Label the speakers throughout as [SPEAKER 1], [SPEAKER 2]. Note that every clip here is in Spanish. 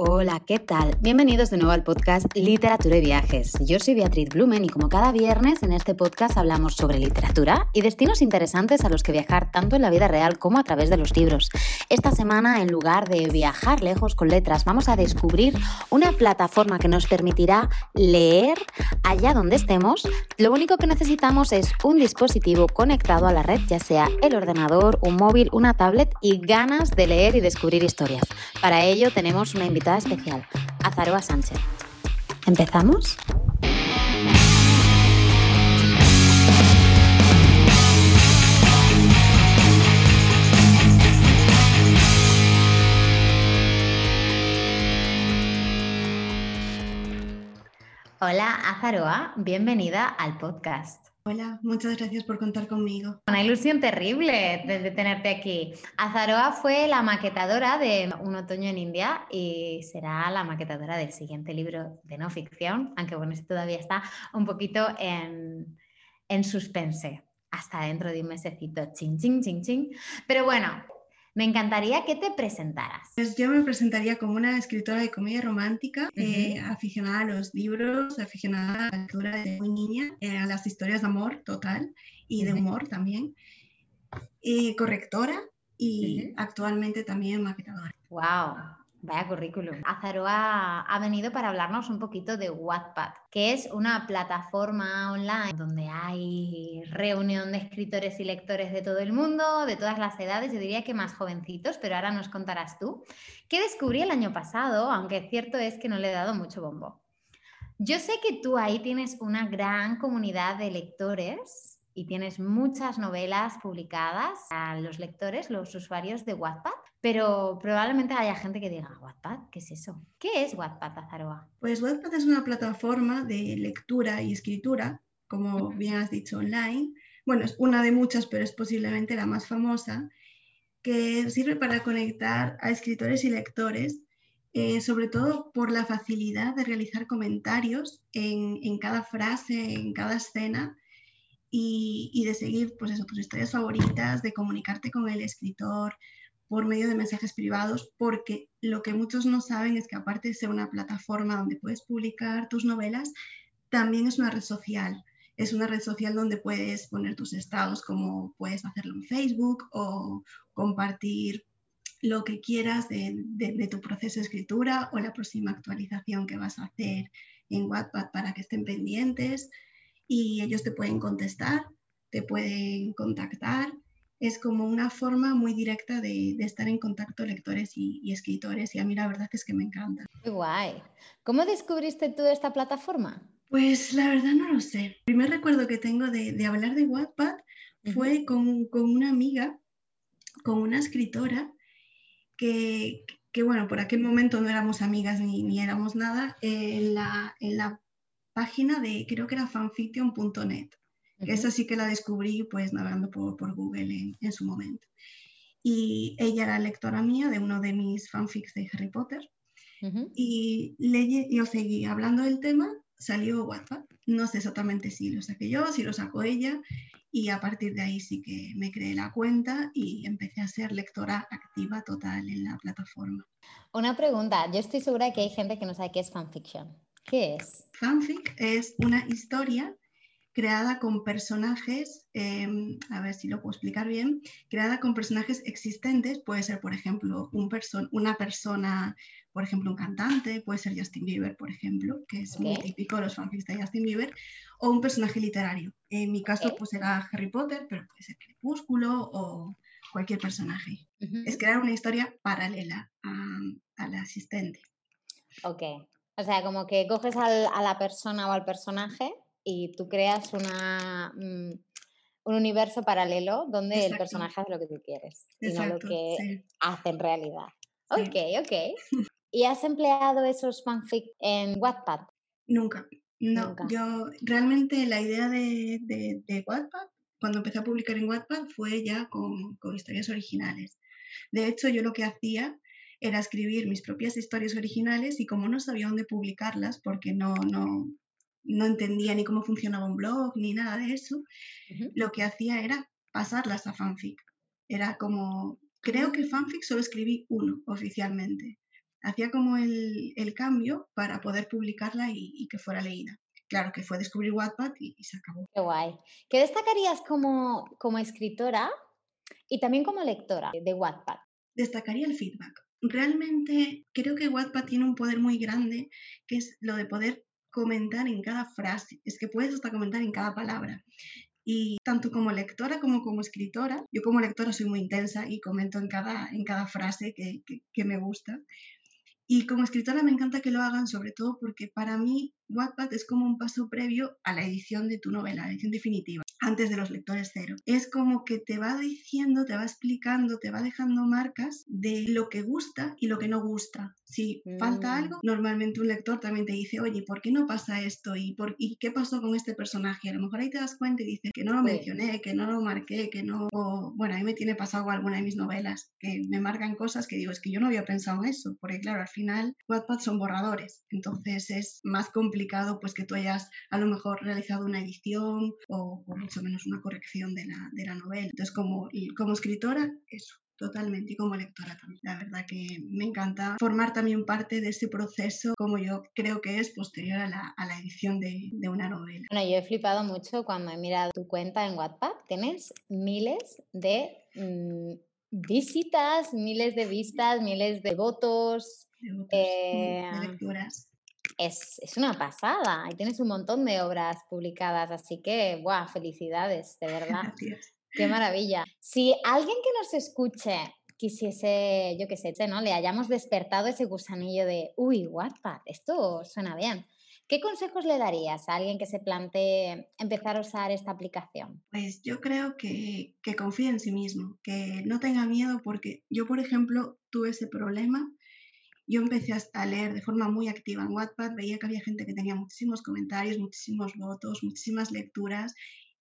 [SPEAKER 1] Hola, ¿qué tal? Bienvenidos de nuevo al podcast Literatura y Viajes. Yo soy Beatriz Blumen y como cada viernes en este podcast hablamos sobre literatura y destinos interesantes a los que viajar tanto en la vida real como a través de los libros. Esta semana, en lugar de viajar lejos con letras, vamos a descubrir una plataforma que nos permitirá leer allá donde estemos. Lo único que necesitamos es un dispositivo conectado a la red, ya sea el ordenador, un móvil, una tablet y ganas de leer y descubrir historias. Para ello tenemos una especial, Azaroa Sánchez. ¿Empezamos? Hola, Azaroa, bienvenida al podcast.
[SPEAKER 2] Hola, muchas gracias por contar conmigo.
[SPEAKER 1] Una ilusión terrible de, tenerte aquí. Azaroa fue la maquetadora de Un otoño en India y será la maquetadora del siguiente libro de no ficción, aunque bueno, este todavía está un poquito en, en suspense. Hasta dentro de un mesecito, ching, ching, ching, ching. Pero bueno, me encantaría que te presentaras.
[SPEAKER 2] Pues yo me presentaría como una escritora de comedia romántica, eh, aficionada a los libros, aficionada a la lectura desde muy niña, eh, a las historias de amor total y de humor también, y correctora y actualmente también maquetadora.
[SPEAKER 1] ¡Wow! Vaya currículum. Azaroa ha venido para hablarnos un poquito de Wattpad, que es una plataforma online donde hay reunión de escritores y lectores de todo el mundo, de todas las edades, yo diría que más jovencitos, pero ahora nos contarás tú, que descubrí el año pasado, aunque cierto es que no le he dado mucho bombo. Yo sé que tú ahí tienes una gran comunidad de lectores y tienes muchas novelas publicadas a los lectores, los usuarios de Wattpad, pero probablemente haya gente que diga, ¿Wattpad? ¿Qué es eso? ¿Qué es Wattpad, Azaroa?
[SPEAKER 2] Pues Wattpad es una plataforma de lectura y escritura, como bien has dicho, online. Bueno, es una de muchas, pero es posiblemente la más famosa, que sirve para conectar a escritores y lectores eh, sobre todo por la facilidad de realizar comentarios en, en, cada frase, en cada escena, y, de seguir pues eso, tus historias favoritas, de comunicarte con el escritor por medio de mensajes privados, porque lo que muchos no saben es que aparte de ser una plataforma donde puedes publicar tus novelas, también es una red social. Es una red social donde puedes poner tus estados como puedes hacerlo en Facebook o compartir lo que quieras de, tu proceso de escritura o la próxima actualización que vas a hacer en Wattpad para que estén pendientes y ellos te pueden contestar, te pueden contactar. Es como una forma muy directa de, estar en contacto lectores y, escritores y a mí la verdad es que me encanta.
[SPEAKER 1] Qué guay. ¿Cómo descubriste tú esta plataforma?
[SPEAKER 2] Pues la verdad no lo sé. El primer recuerdo que tengo de, hablar de Wattpad fue con, una amiga, con una escritora que, que, bueno, por aquel momento no éramos amigas ni, ni éramos nada, en, la, en la página de, creo que era fanfiction.net. Esa sí que la descubrí pues navegando por, por Google en, su momento. Y ella era lectora mía de uno de mis fanfics de Harry Potter. Y le, yo seguí hablando del tema, salió WhatsApp. No sé exactamente si lo saqué yo, si lo sacó ella. Y a partir de ahí sí que me creé la cuenta y empecé a ser lectora activa total en la plataforma.
[SPEAKER 1] Una pregunta, yo estoy segura que hay gente que no sabe qué es fanfiction. ¿Qué es?
[SPEAKER 2] Fanfic es una historia creada con personajes, em, a ver si lo puedo explicar bien, creada con personajes existentes, puede ser, por ejemplo, un una persona, por ejemplo, un cantante, puede ser Justin Bieber, por ejemplo, que es muy típico los fanfics de Justin Bieber, o un personaje literario. En mi caso, pues era Harry Potter, pero puede ser Crepúsculo o cualquier personaje. Es crear una historia paralela al asistente.
[SPEAKER 1] Ok, o sea, como que coges a la persona o al personaje y tú creas una, mm, un universo paralelo donde el personaje hace lo que tú quieres y no lo que hace en realidad. Ok, ok. ¿Y has empleado esos fanfic en Wattpad?
[SPEAKER 2] Nunca. No, yo realmente la idea de, de, Wattpad, cuando empecé a publicar en Wattpad, fue ya con, con historias originales. De hecho, yo lo que hacía era escribir mis propias historias originales y como no sabía dónde publicarlas, porque no, no, no entendía ni cómo funcionaba un blog ni nada de eso, lo que hacía era pasarlas a fanfic. Era como, creo que fanfic solo escribí uno oficialmente, hacía como el, cambio para poder publicarla y, que fuera leída. Claro, que fue descubrir Wattpad y, se acabó.
[SPEAKER 1] Qué guay. ¿Qué destacarías como, como escritora y también como lectora de Wattpad?
[SPEAKER 2] Destacaría el feedback. Realmente creo que Wattpad tiene un poder muy grande, que es lo de poder comentar en cada frase. Es que puedes hasta comentar en cada palabra. Y tanto como lectora como como escritora, yo como lectora soy muy intensa y comento en cada, en cada frase que, que me gusta. Y como escritora me encanta que lo hagan, sobre todo porque para mí Wattpad es como un paso previo a la edición de tu novela, la edición definitiva antes de los lectores cero. Es como que te va diciendo, te va explicando, te va dejando marcas de lo que gusta y lo que no gusta. Si falta mm. algo, normalmente un lector también te dice, oye, ¿por qué no pasa esto? ¿Y, por, ¿Y qué pasó con este personaje? A lo mejor ahí te das cuenta y dices que no lo mencioné, que no lo marqué, que no... O, bueno, a mí me tiene pasado con alguna de mis novelas, que me marcan cosas que digo, es que yo no había pensado en eso, porque claro, al final Wattpad son borradores, entonces es más complicado pues que tú hayas a lo mejor realizado una edición o, o mucho menos una corrección de la, de la novela. Entonces, como, como escritora, eso, totalmente y como lectora también. La verdad que me encanta formar también parte de ese proceso como yo creo que es posterior a la, a la edición de, de, una novela.
[SPEAKER 1] Bueno, yo he flipado mucho cuando he mirado tu cuenta en WhatsApp. Tienes miles de mm, visitas, miles de vistas, miles de votos.
[SPEAKER 2] De, votos, de eh, lecturas
[SPEAKER 1] es, una pasada y tienes un montón de obras publicadas, así que, ¡buah! Felicidades, de verdad. Qué maravilla. Si alguien que nos escuche quisiese, yo qué sé, ¿no? Le hayamos despertado ese gusanillo de, uy, Wattpad, esto suena bien. ¿Qué consejos le darías a alguien que se plantee empezar a usar esta aplicación?
[SPEAKER 2] Pues yo creo que, que confíe en sí mismo, que no tenga miedo porque yo, por ejemplo, tuve ese problema yo empecé a leer de forma muy activa en Wattpad, veía que había gente que tenía muchísimos comentarios, muchísimos votos, muchísimas lecturas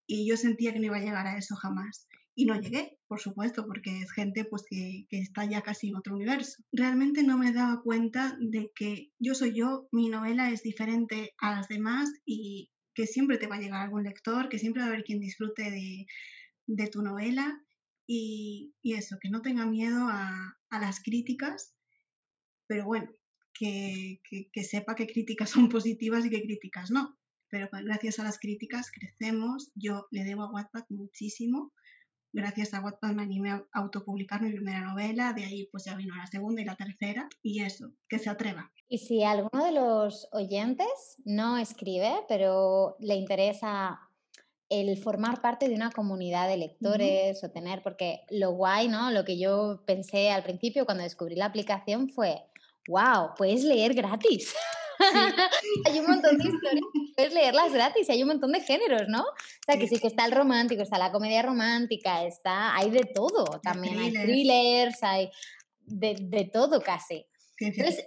[SPEAKER 2] y yo sentía que no iba a llegar a eso jamás. Y no llegué, por supuesto, porque es gente pues, que, que está ya casi en otro universo. Realmente no me daba cuenta de que yo soy yo, mi novela es diferente a las demás y que siempre te va a llegar algún lector, que siempre va a haber quien disfrute de, de tu novela y, y, eso, que no tenga miedo a, a las críticas pero bueno, que, que, sepa qué críticas son positivas y qué críticas no. Pero gracias a las críticas crecemos. Yo le debo a Wattpad muchísimo. Gracias a Wattpad me animé a autopublicar mi primera novela, de ahí pues ya vino la segunda y la tercera, y eso, que se atreva.
[SPEAKER 1] Y si alguno de los oyentes no escribe, pero le interesa el formar parte de una comunidad de lectores o tener, porque lo guay, ¿no? Lo que yo pensé al principio cuando descubrí la aplicación fue, wow, puedes leer gratis. hay un montón de historias, puedes leerlas gratis, hay un montón de géneros, ¿no? O sea, que sí que está el romántico, está la comedia romántica, está, hay de todo, también hay thrillers, hay de, todo casi.
[SPEAKER 2] Entonces,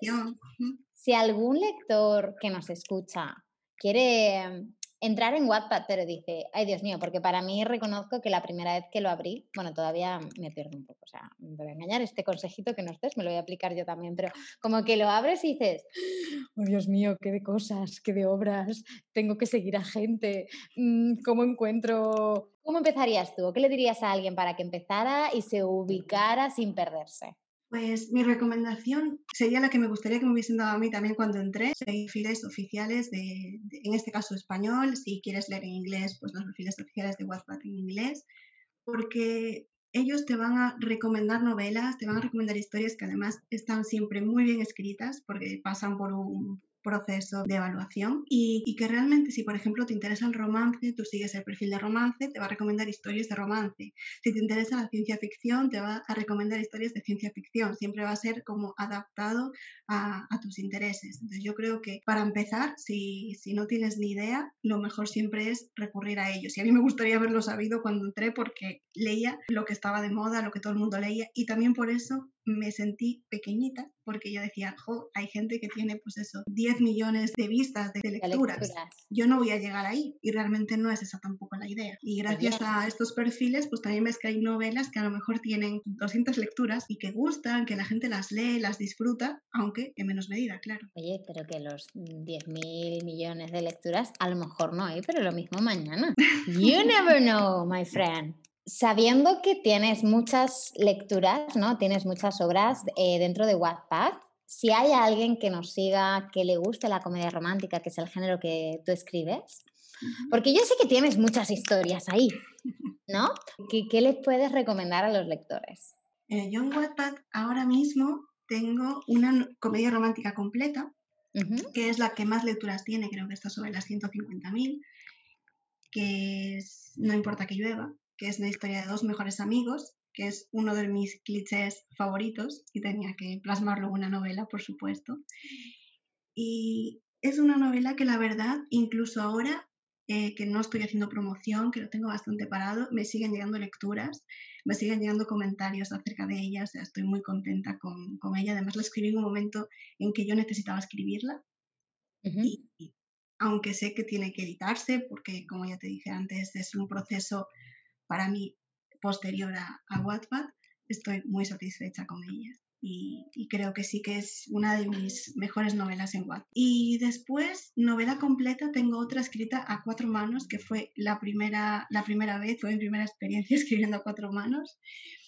[SPEAKER 1] si algún lector que nos escucha quiere entrar en Wattpad, pero dice, ay Dios mío, porque para mí reconozco que la primera vez que lo abrí, bueno, todavía me pierdo un poco, o sea, me voy a engañar, este consejito que nos des me lo voy a aplicar yo también, pero como que lo abres y dices, oh Dios mío, qué de cosas, qué de obras, tengo que seguir a gente, mm, ¿cómo encuentro? ¿Cómo empezarías tú? ¿Qué le dirías a alguien para que empezara y se ubicara sin perderse?
[SPEAKER 2] Pues mi recomendación sería la que me gustaría que me hubiesen dado a mí también cuando entré, seguir perfiles oficiales de, en este caso español, si quieres leer en inglés, pues los perfiles oficiales de WhatsApp en inglés, porque ellos te van a recomendar novelas, te van a recomendar historias que además están siempre muy bien escritas porque pasan por un proceso de evaluación y, que realmente si por ejemplo te interesa el romance, tú sigues el perfil de romance, te va a recomendar historias de romance. Si te interesa la ciencia ficción, te va a recomendar historias de ciencia ficción. Siempre va a ser como adaptado a, tus intereses. Entonces yo creo que para empezar, si, si no tienes ni idea, lo mejor siempre es recurrir a ellos. Y a mí me gustaría haberlo sabido cuando entré porque leía lo que estaba de moda, lo que todo el mundo leía y también por eso me sentí pequeñita porque yo decía, jo, hay gente que tiene pues eso, 10 millones de vistas de, lecturas. Yo no voy a llegar ahí y realmente no es esa tampoco la idea. Y gracias a estos perfiles pues también ves que hay novelas que a lo mejor tienen 200 lecturas y que gustan, que la gente las lee, las disfruta, aunque en menos medida, claro.
[SPEAKER 1] Oye, pero que los 10 mil millones de lecturas a lo mejor no hay, pero lo mismo mañana. You never know, my friend sabiendo que tienes muchas lecturas, ¿no? Tienes muchas obras eh, dentro de Wattpad, si hay alguien que nos siga, que le guste la comedia romántica, que es el género que tú escribes, porque yo sé que tienes muchas historias ahí, ¿no? ¿Qué, qué les puedes recomendar a los lectores?
[SPEAKER 2] Eh, yo en Wattpad ahora mismo tengo una comedia romántica completa, que es la que más lecturas tiene, creo que está sobre las 150.000, que es No importa que llueva, que es la historia de dos mejores amigos, que es uno de mis clichés favoritos y tenía que plasmarlo en una novela, por supuesto. Y es una novela que la verdad, incluso ahora eh, que no estoy haciendo promoción, que lo tengo bastante parado, me siguen llegando lecturas, me siguen llegando comentarios acerca de ella, o sea, estoy muy contenta con, con ella. Además, la escribí en un momento en que yo necesitaba escribirla. y, aunque sé que tiene que editarse, porque como ya te dije antes, es un proceso para mí posterior a, a Wattpad, estoy muy satisfecha con ella y, creo que sí que es una de mis mejores novelas en Wattpad. Y después, novela completa, tengo otra escrita a cuatro manos, que fue la primera, la primera vez, fue mi primera experiencia escribiendo a cuatro manos.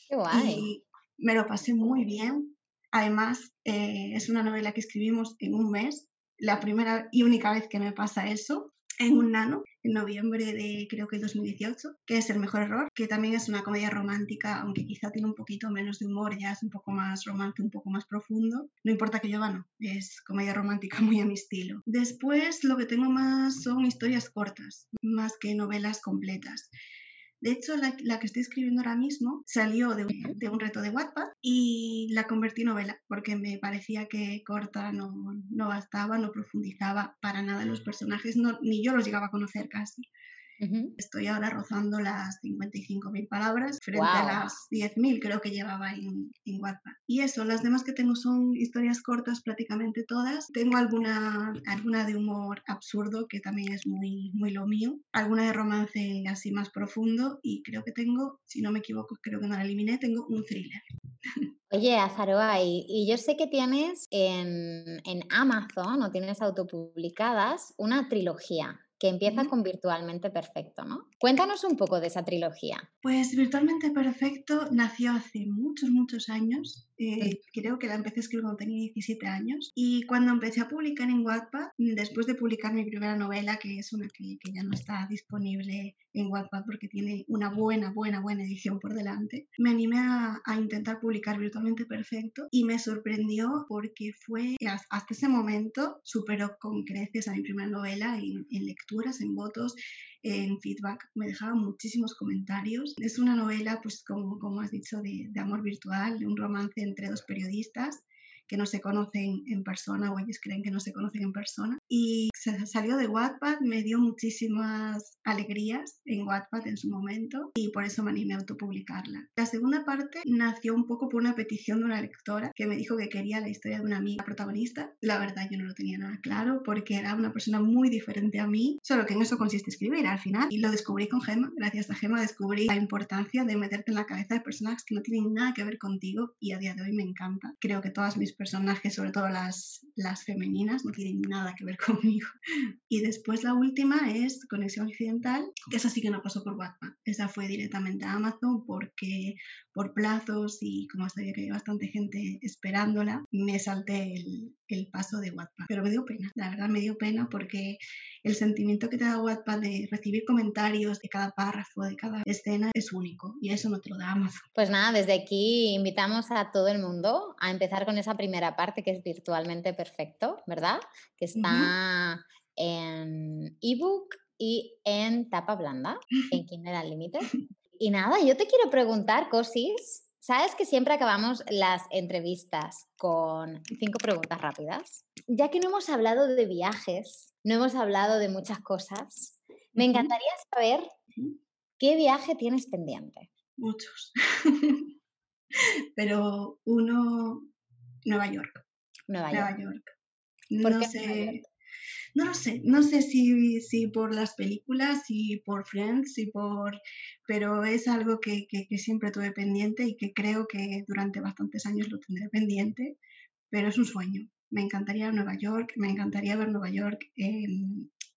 [SPEAKER 1] Qué guay.
[SPEAKER 2] Y me lo pasé muy bien. Además, eh, es una novela que escribimos en un mes, la primera y única vez que me pasa eso en un nano en noviembre de creo que 2018, que es El Mejor Error, que también es una comedia romántica, aunque quizá tiene un poquito menos de humor, ya es un poco más romance, un poco más profundo. No importa que yo no, es comedia romántica muy a mi estilo. Después lo que tengo más son historias cortas, más que novelas completas. De hecho, la, que estoy escribiendo ahora mismo salió de un, reto de Wattpad y la convertí en novela porque me parecía que corta no, no bastaba, no profundizaba para nada en los personajes, no, ni yo los llegaba a conocer casi. Estoy ahora rozando las 55.000 palabras frente a las 10.000 creo que llevaba en, en WhatsApp. Y eso, las demás que tengo son historias cortas prácticamente todas. Tengo alguna, alguna de humor absurdo que también es muy, muy lo mío. Alguna de romance así más profundo y creo que tengo, si no me equivoco, creo que no la eliminé, tengo un thriller.
[SPEAKER 1] Oye, Azaroa, y, y, yo sé que tienes en, en Amazon o tienes autopublicadas una trilogía que empieza con Virtualmente Perfecto, ¿no? Cuéntanos un poco de esa trilogía.
[SPEAKER 2] Pues Virtualmente Perfecto nació hace muchos, muchos años. Eh, creo que la empecé a escribir cuando tenía 17 años. Y cuando empecé a publicar en Wattpad, después de publicar mi primera novela, que es una que, que ya no está disponible en Wattpad porque tiene una buena, buena, buena edición por delante, me animé a, a intentar publicar Virtualmente Perfecto y me sorprendió porque fue, hasta ese momento, superó con creces a mi primera novela en, en en votos, en feedback, me dejaba muchísimos comentarios. Es una novela, pues como, como has dicho, de, de amor virtual, de un romance entre dos periodistas que no se conocen en persona o ellos creen que no se conocen en persona. Y se salió de Wattpad, me dio muchísimas alegrías en Wattpad en su momento y por eso me animé a autopublicarla. La segunda parte nació un poco por una petición de una lectora que me dijo que quería la historia de una amiga protagonista. La verdad yo no lo tenía nada claro porque era una persona muy diferente a mí, solo que en eso consiste escribir al final. Y lo descubrí con Gemma, gracias a Gemma descubrí la importancia de meterte en la cabeza de personas que no tienen nada que ver contigo y a día de hoy me encanta. Creo que todas mis personajes, sobre todo las, femeninas, no tienen nada que ver conmigo. Y después la última es Conexión Occidental, que esa sí que no pasó por Wattpad. Esa fue directamente a Amazon porque por plazos y como sabía que había bastante gente esperándola, me salté el, el paso de Wattpad. Pero me dio pena, la verdad me dio pena porque el sentimiento que te da Wattpad de recibir comentarios de cada párrafo, de cada escena, es único y eso no te lo da Amazon.
[SPEAKER 1] Pues nada, desde aquí invitamos a todo el mundo a empezar con esa primera parte que es virtualmente perfecto, ¿verdad? Que está en ebook y en tapa blanda, en Kindle Unlimited. Y nada, yo te quiero preguntar, Cosis, ¿sabes que siempre acabamos las entrevistas con cinco preguntas rápidas? Ya que no hemos hablado de viajes, no hemos hablado de muchas cosas, me encantaría saber qué viaje tienes pendiente.
[SPEAKER 2] Muchos. Pero uno, Nueva York.
[SPEAKER 1] Nueva
[SPEAKER 2] York. No sé. No lo sé, no sé si, si por las películas, si por Friends, si por... pero es algo que, que, siempre tuve pendiente y que creo que durante bastantes años lo tendré pendiente, pero es un sueño. Me encantaría Nueva York, me encantaría ver Nueva York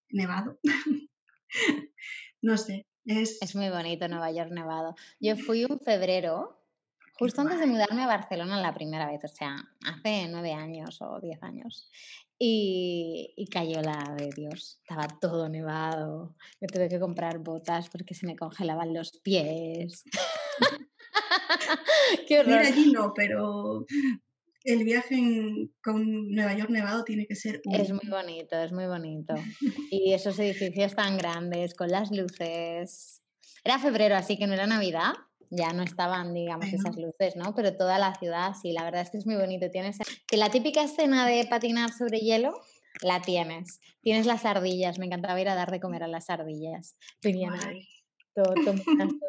[SPEAKER 2] nevado. no sé, es...
[SPEAKER 1] Es muy bonito Nueva York nevado. Yo fui un febrero justo antes de mudarme a Barcelona la primera vez, o sea, hace nueve años o diez años. Y, y, cayó la de Dios. Estaba todo nevado. Me tuve que comprar botas porque se me congelaban los pies.
[SPEAKER 2] Qué horror. Mira, allí no, pero el viaje con Nueva York nevado tiene que ser...
[SPEAKER 1] Es muy bonito, es muy bonito. Y esos edificios tan grandes, con las luces. Era febrero, así que no era Navidad, ya no estaban, digamos, esas luces, ¿no? Pero toda la ciudad, sí, la verdad es que es muy bonito. Tienes que la típica escena de patinar sobre hielo, la tienes. Tienes las ardillas, me encantaba ir a dar de comer a las ardillas. Venían ahí todo, todo,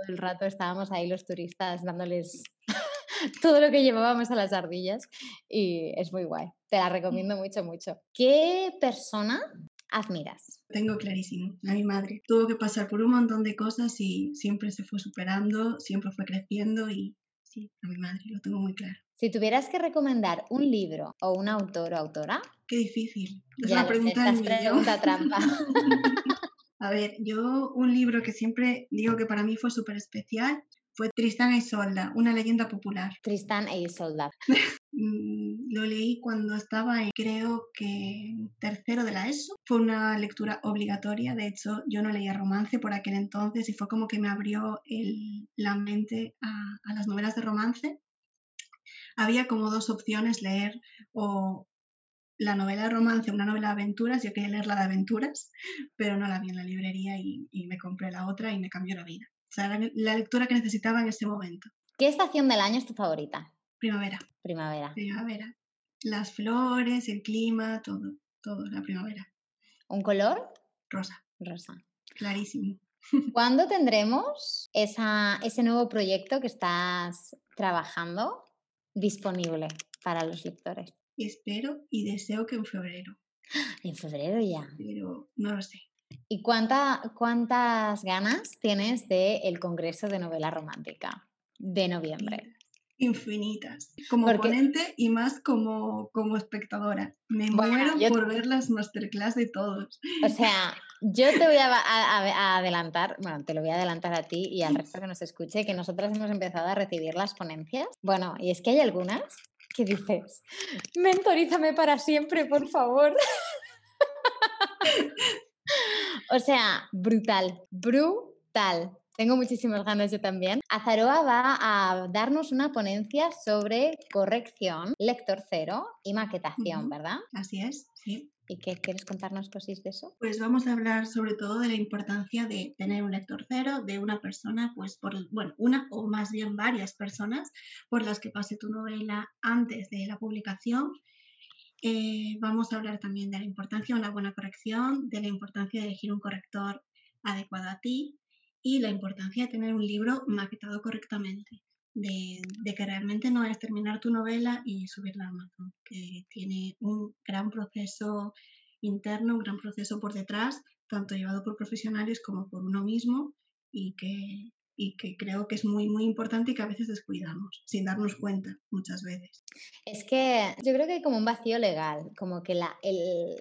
[SPEAKER 1] el rato, estábamos ahí los turistas dándoles todo lo que llevábamos a las ardillas y es muy guay. Te la recomiendo mucho, mucho. ¿Qué persona admiras?
[SPEAKER 2] Tengo clarísimo, a mi madre. Tuvo que pasar por un montón de cosas y siempre se fue superando, siempre fue creciendo y sí, a mi madre, lo tengo muy claro.
[SPEAKER 1] Si tuvieras que recomendar un libro o un autor o autora.
[SPEAKER 2] Qué difícil. Es una pregunta,
[SPEAKER 1] pregunta trampa.
[SPEAKER 2] A ver, yo un libro que siempre digo que para mí fue súper especial fue Tristán e Isolda, una leyenda popular.
[SPEAKER 1] Tristán e Isolda.
[SPEAKER 2] Mm, lo leí cuando estaba en, creo que tercero de la ESO. Fue una lectura obligatoria, de hecho yo no leía romance por aquel entonces y fue como que me abrió la mente a, las novelas de romance. Había como dos opciones, leer o la novela de romance, una novela de aventuras, yo quería leer la de aventuras, pero no la vi en la librería y, y me compré la otra y me cambió la vida. O sea, era la lectura que necesitaba en ese momento.
[SPEAKER 1] ¿Qué estación del año es tu favorita?
[SPEAKER 2] Primavera.
[SPEAKER 1] Primavera.
[SPEAKER 2] Primavera. Las flores, el clima, todo, todo, la primavera.
[SPEAKER 1] ¿Un color?
[SPEAKER 2] Rosa.
[SPEAKER 1] Rosa.
[SPEAKER 2] Clarísimo.
[SPEAKER 1] ¿Cuándo tendremos esa, ese nuevo proyecto que estás trabajando disponible para los lectores?
[SPEAKER 2] Espero y deseo que en febrero.
[SPEAKER 1] En febrero ya.
[SPEAKER 2] Pero no lo sé.
[SPEAKER 1] ¿Y cuánta, cuántas ganas tienes del Congreso de Novela Romántica de noviembre?
[SPEAKER 2] Infinitas. Como ponente y más como, como espectadora. Me muero por ver las masterclass de todos.
[SPEAKER 1] O sea, yo te voy a, a, adelantar, bueno, te lo voy a adelantar a ti y al resto que nos escuche, que nosotras hemos empezado a recibir las ponencias. Bueno, y es que hay algunas que dices, mentorízame para siempre, por favor. o sea, brutal, brutal. Tengo muchísimas ganas yo también. Azaroa va a darnos una ponencia sobre corrección, lector cero y maquetación, ¿verdad?
[SPEAKER 2] Así es, sí.
[SPEAKER 1] ¿Y qué quieres contarnos cosas de eso?
[SPEAKER 2] Pues vamos a hablar sobre todo de la importancia de tener un lector cero, de una persona, pues por, bueno, una o más bien varias personas por las que pase tu novela antes de la publicación. Eh, vamos a hablar también de la importancia de una buena corrección, de la importancia de elegir un corrector adecuado a ti y la importancia de tener un libro maquetado correctamente de, que realmente no es terminar tu novela y subirla a Amazon, que tiene un gran proceso interno, un gran proceso por detrás, tanto llevado por profesionales como por uno mismo y que, y que creo que es muy, muy importante y que a veces descuidamos, sin darnos cuenta muchas veces.
[SPEAKER 1] Es que yo creo que hay como un vacío legal, como que la, el,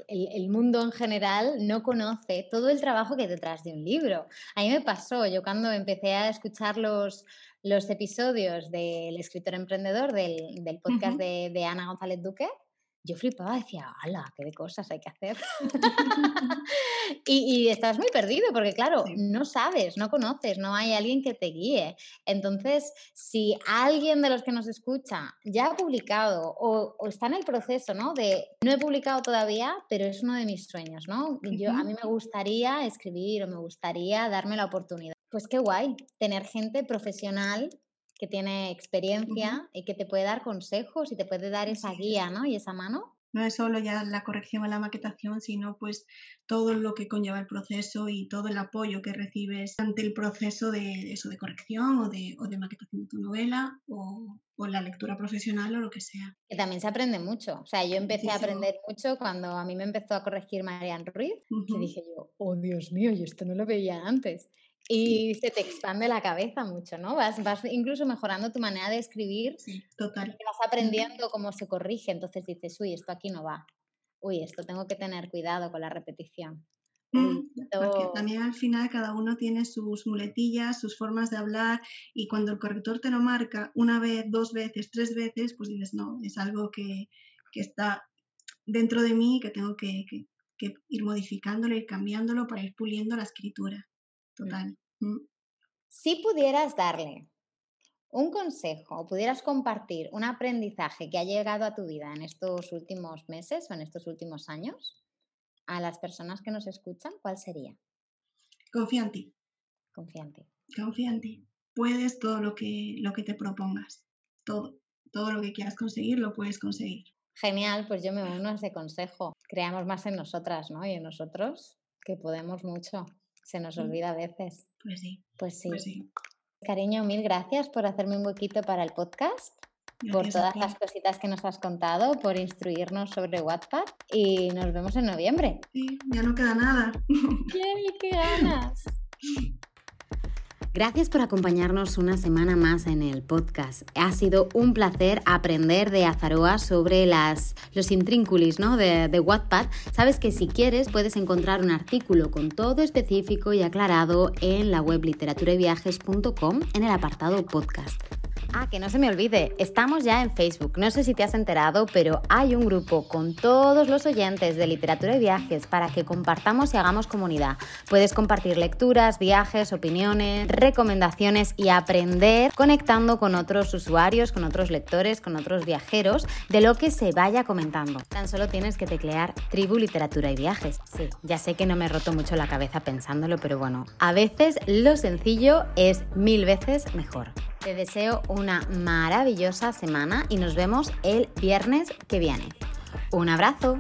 [SPEAKER 1] el, el, mundo en general no conoce todo el trabajo que hay detrás de un libro. A mí me pasó, yo cuando empecé a escuchar los, los episodios del escritor emprendedor del, del podcast de, de, Ana González Duque, yo flipaba, decía, ¡hala! ¿Qué de cosas hay que hacer? y, y, estás muy perdido porque, claro, no sabes, no conoces, no hay alguien que te guíe. Entonces, si alguien de los que nos escucha ya ha publicado o, o, está en el proceso, ¿no? De, no he publicado todavía, pero es uno de mis sueños, ¿no? Yo, a mí me gustaría escribir o me gustaría darme la oportunidad pues qué guay tener gente profesional que tiene experiencia y que te puede dar consejos y te puede dar esa guía, ¿no? Y esa mano.
[SPEAKER 2] No es solo ya la corrección o la maquetación, sino pues todo lo que conlleva el proceso y todo el apoyo que recibes ante el proceso de eso, de corrección o de, o de maquetación de tu novela o, o, la lectura profesional o lo que sea.
[SPEAKER 1] Que también se aprende mucho. O sea, yo empecé a aprender mucho cuando a mí me empezó a corregir Marian Ruiz, que dije yo, oh Dios mío, yo esto no lo veía antes. Y se te expande la cabeza mucho, ¿no? Vas, vas incluso mejorando tu manera de escribir.
[SPEAKER 2] Sí, total.
[SPEAKER 1] Vas aprendiendo cómo se corrige, entonces dices, uy, esto aquí no va. Uy, esto tengo que tener cuidado con la repetición.
[SPEAKER 2] Mm, porque también al final cada uno tiene sus muletillas, sus formas de hablar y cuando el corrector te lo marca una vez, dos veces, tres veces, pues dices, no, es algo que, está dentro de mí que tengo que, ir modificándolo, ir cambiándolo para ir puliendo la escritura. Total. Mm.
[SPEAKER 3] Si pudieras darle un consejo o pudieras compartir un aprendizaje que ha llegado a tu vida en estos últimos meses o en estos últimos años, a las personas que nos escuchan, ¿cuál sería?
[SPEAKER 2] Confía en ti.
[SPEAKER 3] Confía en ti.
[SPEAKER 2] Confía en ti. Puedes todo lo que, lo que te propongas. Todo. Todo lo que quieras conseguir, lo puedes conseguir.
[SPEAKER 3] Genial, pues yo me uno a ese consejo. Creamos más en nosotras, ¿no? Y en nosotros, que podemos mucho. Se nos olvida a veces.
[SPEAKER 2] Pues sí.
[SPEAKER 3] Pues sí.
[SPEAKER 2] Pues sí.
[SPEAKER 3] Cariño, mil gracias por hacerme un huequito para el podcast por todas las cositas que nos has contado, por instruirnos sobre WhatsApp y nos vemos en noviembre.
[SPEAKER 2] Sí, ya no queda nada.
[SPEAKER 3] ¡Qué, qué ganas!
[SPEAKER 1] Gracias por acompañarnos una semana más en el podcast. Ha sido un placer aprender de Azaroa sobre las, los intrínculis ¿no? de, de Wattpad. Sabes que si quieres puedes encontrar un artículo con todo específico y aclarado en la web literaturaviajes.com en el apartado podcast. Ah, que no se me olvide, estamos ya en Facebook. No sé si te has enterado, pero hay un grupo con todos los oyentes de literatura y viajes para que compartamos y hagamos comunidad. Puedes compartir lecturas, viajes, opiniones, recomendaciones y aprender conectando con otros usuarios, con otros lectores, con otros viajeros de lo que se vaya comentando. Tan solo tienes que teclear Tribu Literatura y Viajes. Sí, ya sé que no me he roto mucho la cabeza pensándolo, pero bueno, a veces lo sencillo es mil veces mejor. Te deseo una maravillosa semana y nos vemos el viernes que viene. Un abrazo.